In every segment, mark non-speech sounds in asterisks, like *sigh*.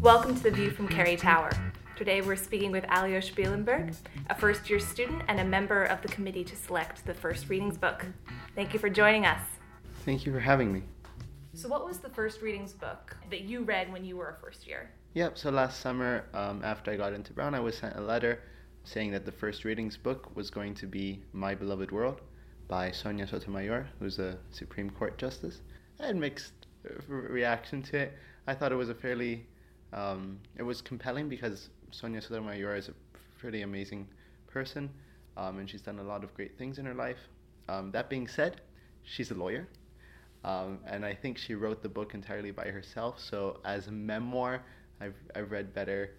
Welcome to The View from Carrie Tower. Today we're speaking with Aliosha Bielenberg, a first year student and a member of the committee to select the first readings book. Thank you for joining us. Thank you for having me. So, what was the first readings book that you read when you were a first year? Yep, so last summer, um, after I got into Brown, I was sent a letter saying that the first readings book was going to be My Beloved World by Sonia Sotomayor, who's a Supreme Court Justice. I had mixed uh, reaction to it. I thought it was a fairly, um, it was compelling because Sonia Sotomayor is a pretty amazing person um, and she's done a lot of great things in her life. Um, that being said, she's a lawyer. Um, and I think she wrote the book entirely by herself. So as a memoir, I've, I've read better.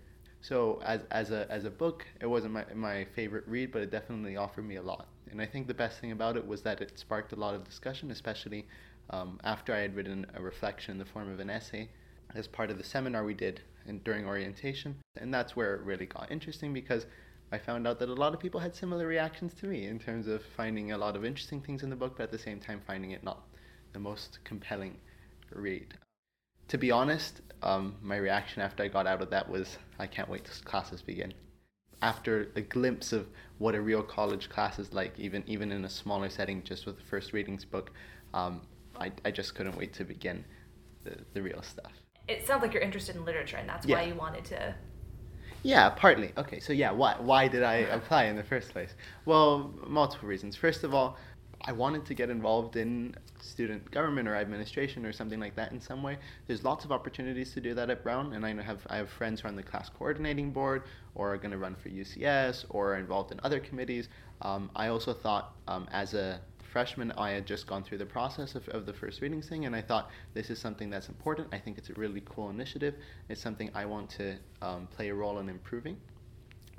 So as, as, a, as a book, it wasn't my, my favorite read, but it definitely offered me a lot. And I think the best thing about it was that it sparked a lot of discussion, especially um, after I had written a reflection in the form of an essay as part of the seminar we did in, during orientation. And that's where it really got interesting because I found out that a lot of people had similar reactions to me in terms of finding a lot of interesting things in the book, but at the same time finding it not the most compelling read. To be honest, um, my reaction after I got out of that was, I can't wait till classes begin. After a glimpse of what a real college class is like, even even in a smaller setting, just with the first readings book, um, I, I just couldn't wait to begin the, the real stuff. It sounds like you're interested in literature, and that's Yeah. why you wanted to. Yeah, partly. Okay, so yeah, why why did I apply in the first place? Well, multiple reasons. First of all, I wanted to get involved in student government or administration or something like that in some way. There's lots of opportunities to do that at Brown, and I have I have friends who are on the class coordinating board or are going to run for UCS or are involved in other committees. Um, I also thought um, as a freshman, I had just gone through the process of, of the first readings thing, and I thought this is something that's important. I think it's a really cool initiative. It's something I want to um, play a role in improving.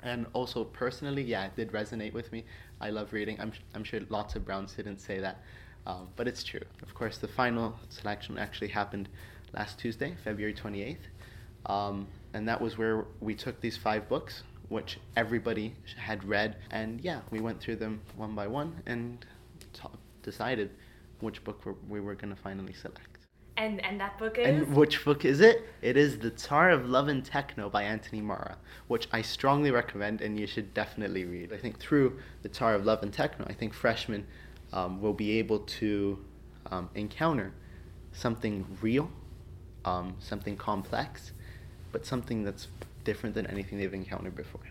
And also personally, yeah, it did resonate with me. I love reading. I'm, I'm sure lots of Brown students say that, um, but it's true. Of course, the final selection actually happened last Tuesday, February 28th, um, and that was where we took these five books, which everybody had read, and yeah, we went through them one by one and t- decided which book we were going to finally select. And and that book is. And which book is it? It is The Tsar of Love and Techno by Anthony Marra, which I strongly recommend and you should definitely read. I think through The Tsar of Love and Techno, I think freshmen um, will be able to um, encounter something real, um, something complex, but something that's different than anything they've encountered before.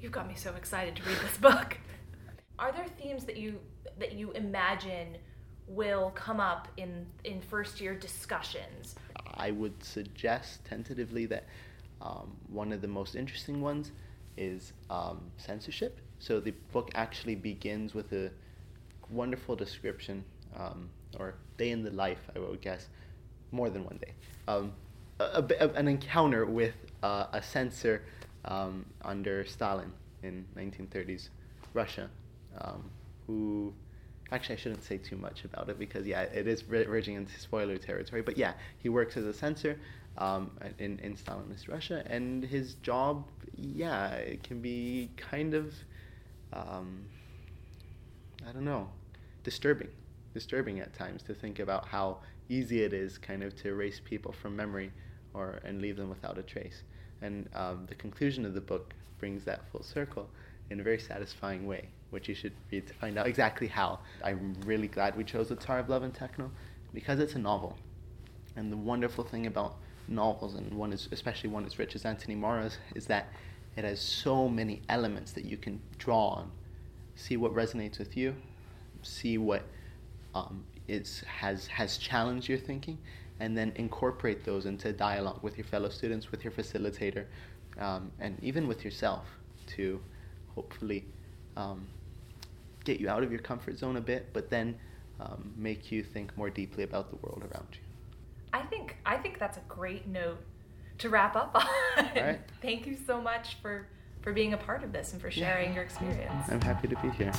You've got me so excited to read this book. *laughs* Are there themes that you that you imagine will come up in in first year discussions? I would suggest tentatively that um, one of the most interesting ones is um, censorship. So the book actually begins with a wonderful description, um, or day in the life, I would guess, more than one day, um, a, a an encounter with uh, a censor um, under Stalin in 1930s Russia, um, who Actually, I shouldn't say too much about it because yeah, it is verging into spoiler territory. But yeah, he works as a censor um, in in Stalinist Russia, and his job, yeah, it can be kind of, um, I don't know, disturbing, disturbing at times to think about how easy it is kind of to erase people from memory, or and leave them without a trace. And um, the conclusion of the book brings that full circle in a very satisfying way, which you should read to find out exactly how. I'm really glad we chose The Tsar of Love and Techno because it's a novel. And the wonderful thing about novels, and one is especially one as rich as Anthony Marra's, is that it has so many elements that you can draw on. See what resonates with you, see what um, has, has challenged your thinking, and then incorporate those into dialogue with your fellow students, with your facilitator, um, and even with yourself to hopefully um, get you out of your comfort zone a bit, but then um, make you think more deeply about the world around you. I think I think that's a great note to wrap up *laughs* on. right. Thank you so much for for being a part of this and for sharing your experience. I'm happy to be here.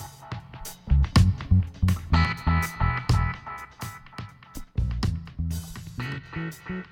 Thank you.